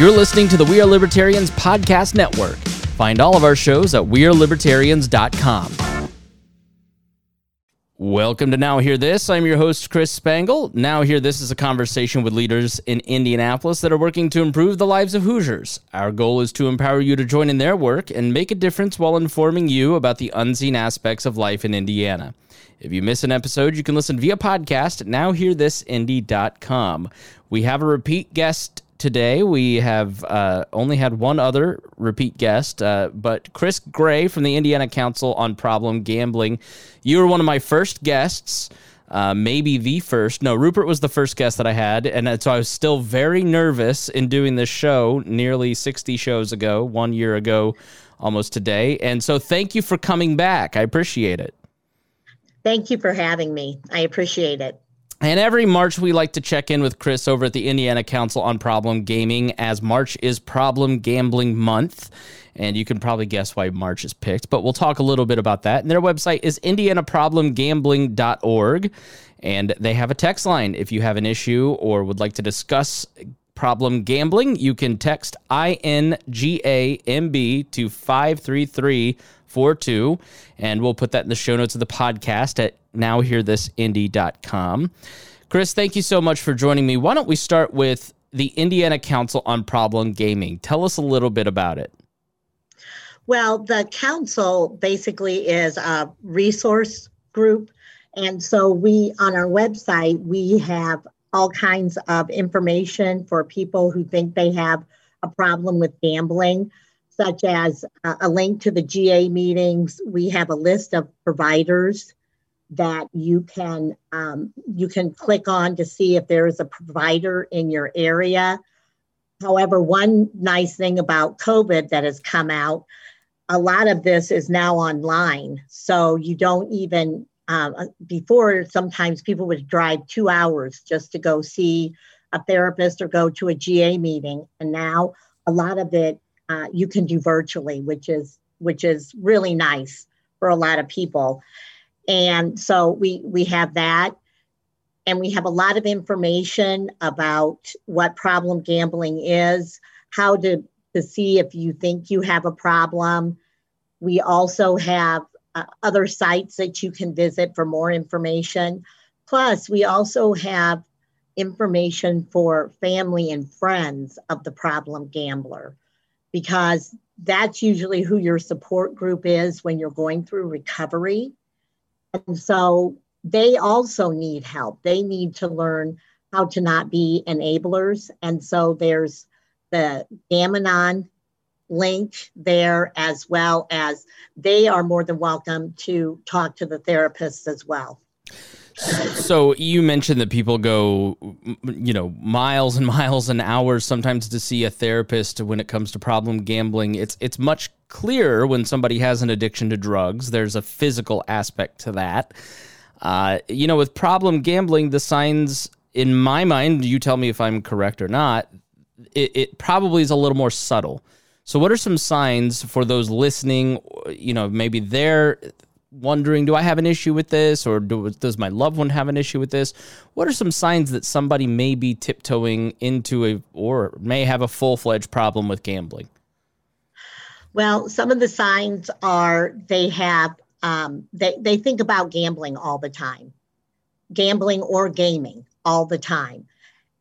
You're listening to the We Are Libertarians Podcast Network. Find all of our shows at WeareLibertarians.com. Welcome to Now Hear This. I'm your host, Chris Spangle. Now Hear This is a conversation with leaders in Indianapolis that are working to improve the lives of Hoosiers. Our goal is to empower you to join in their work and make a difference while informing you about the unseen aspects of life in Indiana. If you miss an episode, you can listen via podcast at nowhearthisindy.com. We have a repeat guest today. We have uh, only had one other repeat guest, uh, but Chris Gray from the Indiana Council on Problem Gambling. You were one of my first guests. Uh, maybe the first. No, Rupert was the first guest that I had, and so I was still very nervous in doing this show nearly 60 shows ago, one year ago, almost today. And so, thank you for coming back. I appreciate it. Thank you for having me. I appreciate it. And every March, we like to check in with Chris over at the Indiana Council on Problem Gaming, as March is Problem Gambling Month. And you can probably guess why March is picked, but we'll talk a little bit about that. And their website is indianaproblemgambling.org. And they have a text line. If you have an issue or would like to discuss problem gambling, you can text INGAMB to 53342. And we'll put that in the show notes of the podcast at nowhearthisindy.com. Chris, thank you so much for joining me. Why don't we start with the Indiana Council on Problem Gaming? Tell us a little bit about it. Well, the council basically is a resource group. And so we, on our website, we have all kinds of information for people who think they have a problem with gambling, such as uh, a link to the GA meetings. We have a list of providers that you can um, you can click on to see if there is a provider in your area. However, one nice thing about COVID that has come out, a lot of this is now online, so you don't even. Uh, before, sometimes people would drive two hours just to go see a therapist or go to a GA meeting, and now a lot of it uh, you can do virtually, which is which is really nice for a lot of people. And so we we have that and we have a lot of information about what problem gambling is, how to to see if you think you have a problem. We also have uh, other sites that you can visit for more information. Plus, we also have information for family and friends of the problem gambler because that's usually who your support group is when you're going through recovery. And so they also need help. They need to learn how to not be enablers. And so there's the Gam-Anon link there as well as they are more than welcome to talk to the therapists as well. So you mentioned that people go, you know, miles and miles and hours sometimes to see a therapist when it comes to problem gambling. It's it's much clearer when somebody has an addiction to drugs. There's a physical aspect to that. Uh, you know, with problem gambling, the signs in my mind, you tell me if I'm correct or not. It, it probably is a little more subtle. So, what are some signs for those listening? You know, maybe they're wondering, do I have an issue with this, or do, does my loved one have an issue with this? What are some signs that somebody may be tiptoeing into a or may have a full fledged problem with gambling? Well, some of the signs are they have um, they they think about gambling all the time, gambling or gaming all the time,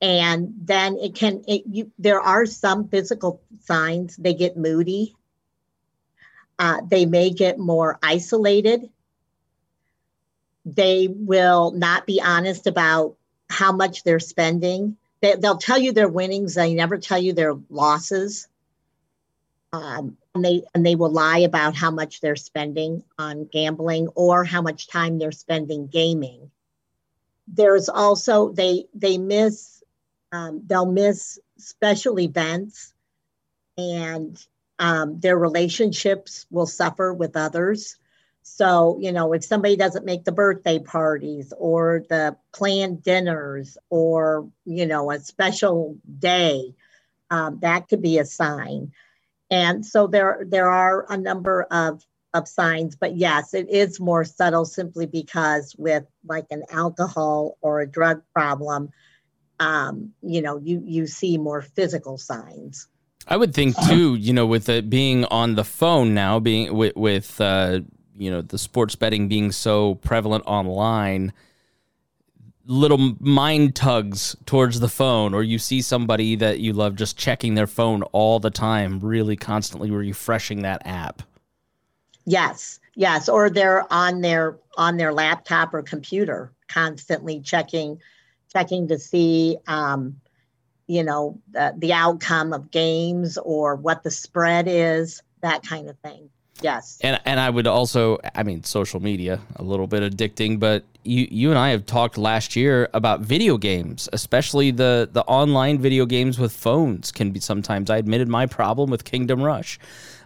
and then it can it, you, there are some physical signs. They get moody uh, they may get more isolated. They will not be honest about how much they're spending. They, will tell you their winnings. They never tell you their losses. Um, and they and they will lie about how much they're spending on gambling or how much time they're spending gaming. There's also they they miss um, they'll miss special events and um, their relationships will suffer with others. So, you know, if somebody doesn't make the birthday parties or the planned dinners or, you know, a special day, um, that could be a sign. And so there, there are a number of, of signs, but yes, it is more subtle simply because with like an alcohol or a drug problem, um, you know, you you see more physical signs. I would think too, you know, with it being on the phone now, being with with uh, you know the sports betting being so prevalent online, little mind tugs towards the phone, or you see somebody that you love just checking their phone all the time, really constantly refreshing that app. Yes, yes, or they're on their on their laptop or computer, constantly checking checking to see, um, you know, the, the outcome of games or what the spread is, that kind of thing. Yes. And and I would also I mean social media a little bit addicting but you you and I have talked last year about video games especially the the online video games with phones can be sometimes I admitted my problem with Kingdom Rush.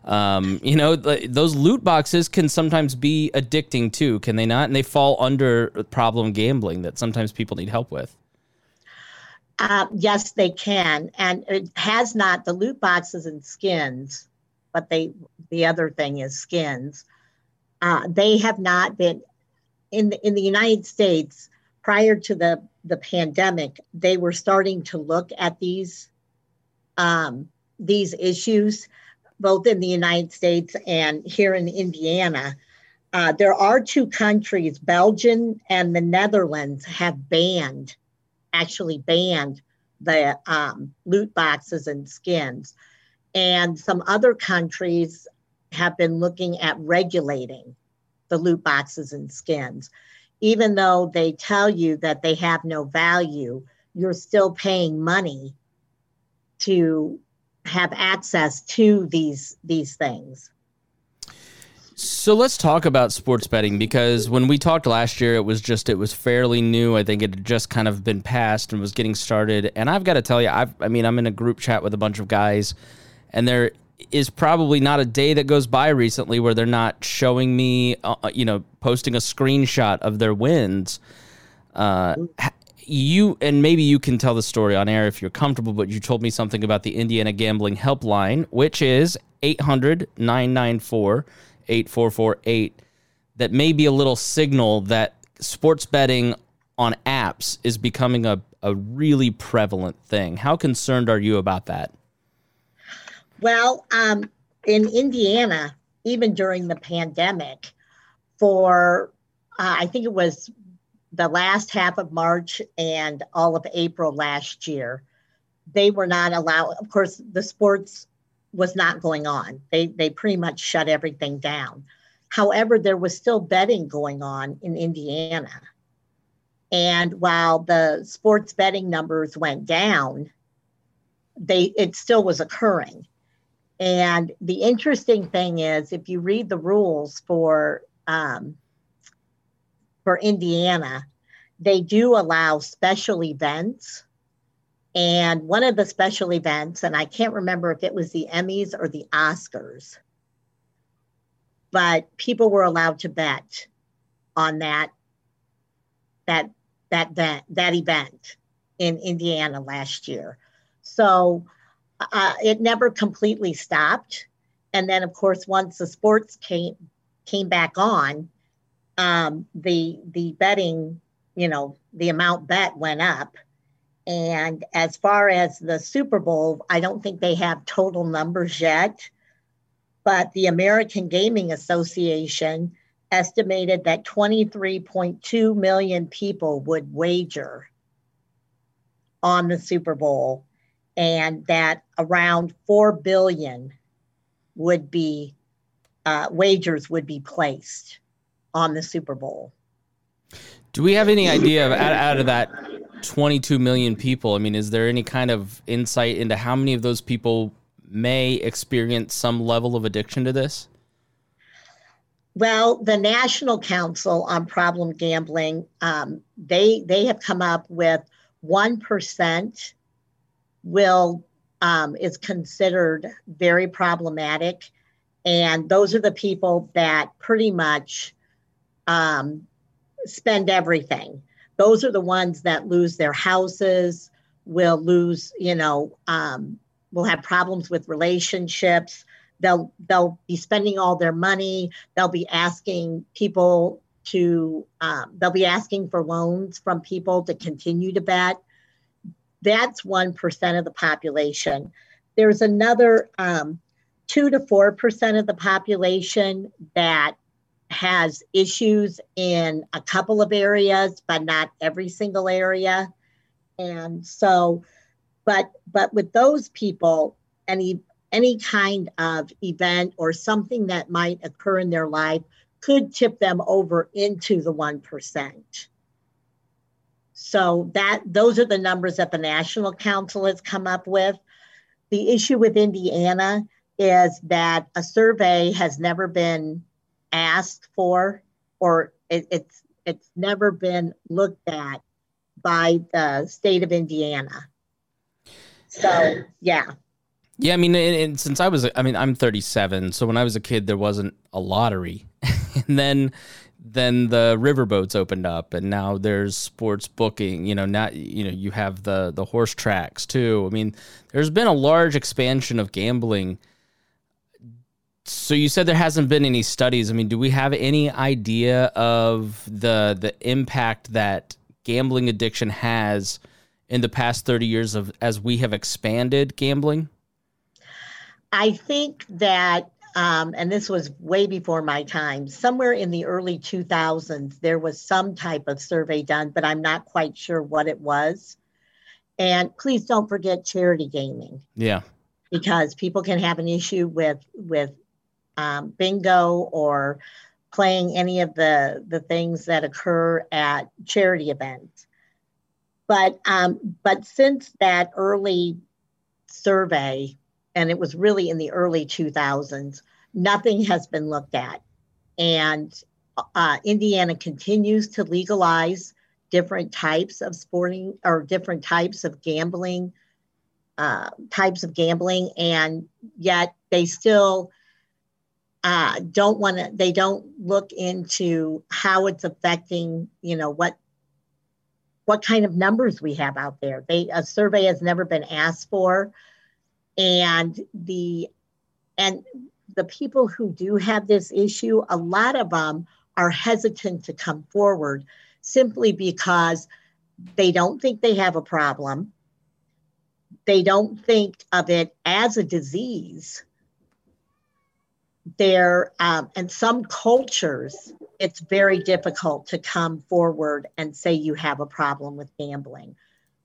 Um, you know those loot boxes can sometimes be addicting too can they not and they fall under problem gambling that sometimes people need help with. Uh, yes, they can, and it has not the loot boxes and skins but they the other thing is skins. Uh, they have not been in the, in the United States prior to the the pandemic. They were starting to look at these um, these issues, both in the United States and here in Indiana. Uh, there are two countries, Belgium and the Netherlands, have banned, actually banned the um, loot boxes and skins. And some other countries have been looking at regulating the loot boxes and skins. Even though they tell you that they have no value, you're still paying money to have access to these these things. So let's talk about sports betting because when we talked last year, it was just it was fairly new. I think it had just kind of been passed and was getting started. And I've got to tell you, I've I mean, I'm in a group chat with a bunch of guys and there is probably not a day that goes by recently where they're not showing me, uh, uh you know, posting a screenshot of their wins. Uh, you and maybe you can tell the story on air if you're comfortable, but you told me something about the Indiana Gambling Helpline, which is 800 994 8448. That may be a little signal that sports betting on apps is becoming a, a really prevalent thing. How concerned are you about that? Well, um, in Indiana, even during the pandemic, for uh, I think it was the last half of March and all of April last year, they were not allowed. Of course, the sports was not going on. They they pretty much shut everything down. However, there was still betting going on in Indiana. And while the sports betting numbers went down, they it still was occurring. And the interesting thing is, if you read the rules for um, for Indiana, they do allow special events. And one of the special events, and I can't remember if it was the Emmys or the Oscars, but people were allowed to bet on that that that that that event in Indiana last year. So uh, it never completely stopped. And then, of course, once the sports came came back on, um, the the betting, you know, the amount bet went up. And as far as the Super Bowl, I don't think they have total numbers yet, but the American Gaming Association estimated that 23.2 million people would wager on the Super Bowl and that around 4 billion would be uh, wagers would be placed on the Super Bowl. Do we have any idea of out, out of that 22 million people? I mean, is there any kind of insight into how many of those people may experience some level of addiction to this? Well, the National Council on Problem Gambling, um, they they have come up with one percent will um, is considered very problematic, and those are the people that pretty much um, spend everything. Those are the ones that lose their houses, will lose, you know, um, will have problems with relationships. They'll they'll be spending all their money. They'll be asking people to um, they'll be asking for loans from people to continue to bet that's 1% of the population. There's another um, 2 to 4% of the population that has issues in a couple of areas, but not every single area. And so, but but with those people, any any kind of event or something that might occur in their life could tip them over into the 1%. So that those are the numbers that the National Council has come up with. The issue with Indiana is that a survey has never been asked for or it, it's it's never been looked at by the state of Indiana. So, yeah. Yeah, I mean, and, and since I was, I mean, I'm 37, so when I was a kid, there wasn't a lottery, and then then the riverboats opened up, and now there's sports booking. You know, not you know you have the the horse tracks too. I mean, there's been a large expansion of gambling. So you said there hasn't been any studies. I mean, do we have any idea of the the impact that gambling addiction has in the past 30 years of as we have expanded gambling? I think that, um, and this was way before my time, somewhere in the early 2000s, there was some type of survey done, but I'm not quite sure what it was. And please don't forget charity gaming. Yeah. Because people can have an issue with with um, bingo or playing any of the the things that occur at charity events. But um, but since that early survey, and it was really in the early 2000s. Nothing has been looked at. And uh, Indiana continues to legalize different types of sporting or different types of gambling, uh, types of gambling, and yet they still uh, don't want to. They don't look into how it's affecting. You know what what kind of numbers we have out there. They a survey has never been asked for and the and the people who do have this issue a lot of them are hesitant to come forward simply because they don't think they have a problem they don't think of it as a disease there um, and some cultures it's very difficult to come forward and say you have a problem with gambling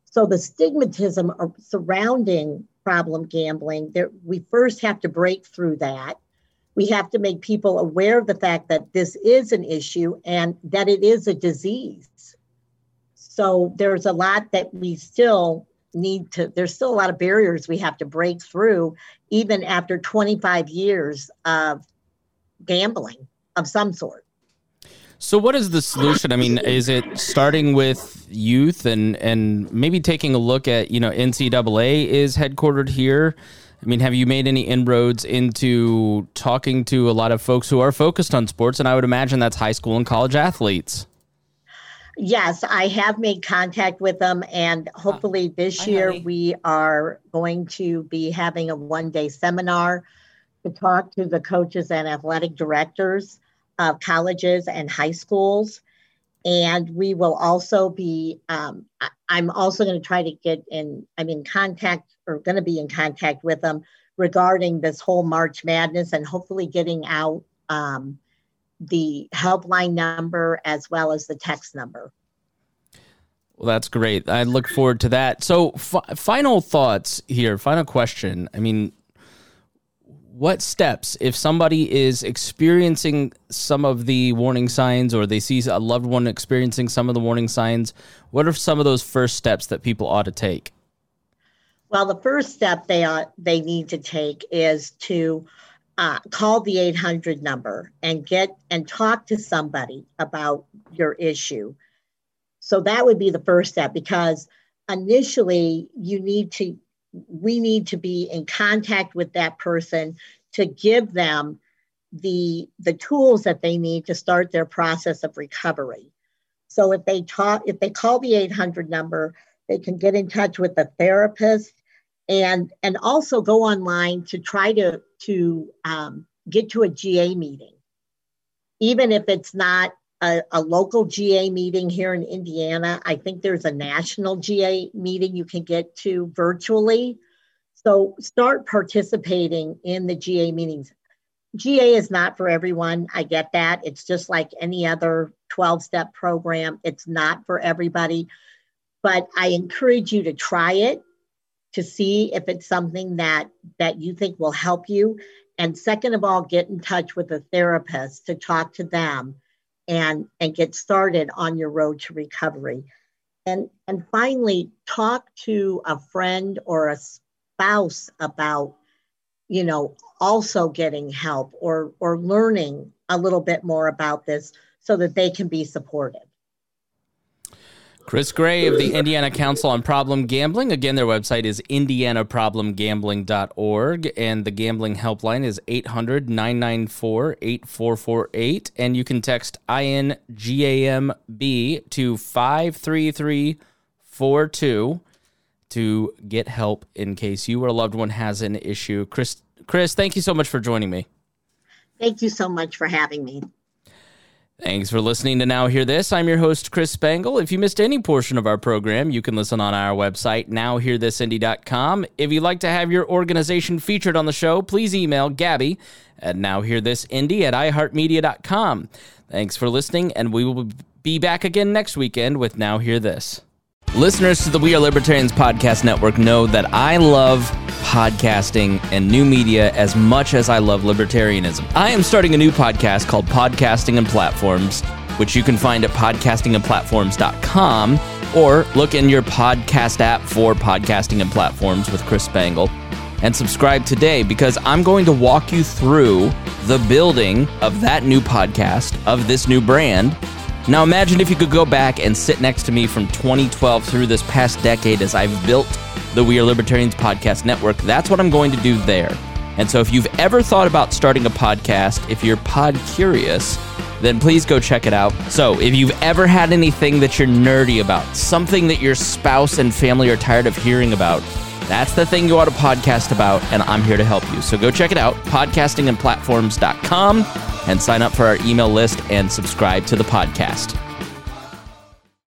so the stigmatism surrounding problem gambling, there, we first have to break through that. We have to make people aware of the fact that this is an issue and that it is a disease. So there's a lot that we still need to, there's still a lot of barriers we have to break through, even after 25 years of gambling of some sort. So, what is the solution? I mean, is it starting with youth and and maybe taking a look at you know NCAA is headquartered here. I mean, have you made any inroads into talking to a lot of folks who are focused on sports? And I would imagine that's high school and college athletes. Yes, I have made contact with them, and hopefully this Hi, year honey. we are going to be having a one day seminar to talk to the coaches and athletic directors of colleges and high schools. And we will also be, um, I'm also going to try to get in, I'm in contact or going to be in contact with them regarding this whole March Madness and hopefully getting out um, the helpline number as well as the text number. Well, that's great. I look forward to that. So, f- final thoughts here. Final question. I mean, what steps if somebody is experiencing some of the warning signs or they see a loved one experiencing some of the warning signs what are some of those first steps that people ought to take well the first step they ought they need to take is to uh, call the 800 number and get and talk to somebody about your issue. So that would be the first step because initially you need to we need to be in contact with that person to give them the the tools that they need to start their process of recovery. So if they talk if they call the 800 number they can get in touch with a therapist and and also go online to try to to um, get to a ga meeting even if it's not a, a, local GA meeting here in Indiana. I think there's a national GA meeting you can get to virtually. So start participating in the GA meetings. GA is not for everyone. I get that. It's just like any other 12 step program, it's not for everybody. But I encourage you to try it to see if it's something that that you think will help you. And second of all get in touch with a therapist to talk to them and and get started on your road to recovery. And and finally talk to a friend or a spouse about you know also getting help or or learning a little bit more about this so that they can be supported Chris Gray of the Indiana Council on Problem Gambling. Again, their website is indianaproblemgambling.org, and the gambling helpline is 800 994 8448. And you can text INGAMB to 53342 to get help in case you or a loved one has an issue. Chris, Chris, thank you so much for joining me. Thank you so much for having me. Thanks for listening to Now Hear This. I'm your host, Chris Spangle. If you missed any portion of our program, you can listen on our website, nowhearthisindy.com. If you'd like to have your organization featured on the show, please email Gabby at nowhearthisindy at iheartmedia.com. Thanks for listening, and we will be back again next weekend with Now Hear This. Listeners to the We Are Libertarians podcast network know that I love podcasting and new media as much as I love libertarianism. I am starting a new podcast called Podcasting and Platforms, which you can find at podcastingandplatforms.com or look in your podcast app for Podcasting and Platforms with Chris Spangle and subscribe today because I'm going to walk you through the building of that new podcast, of this new brand now imagine if you could go back and sit next to me from 2012 through this past decade as I've built the We Are Libertarians podcast network. That's what I'm going to do there. And so if you've ever thought about starting a podcast, if you're pod curious, then please go check it out. So, if you've ever had anything that you're nerdy about, something that your spouse and family are tired of hearing about, that's the thing you ought to podcast about, and I'm here to help you. So go check it out, podcastingandplatforms.com, and sign up for our email list and subscribe to the podcast.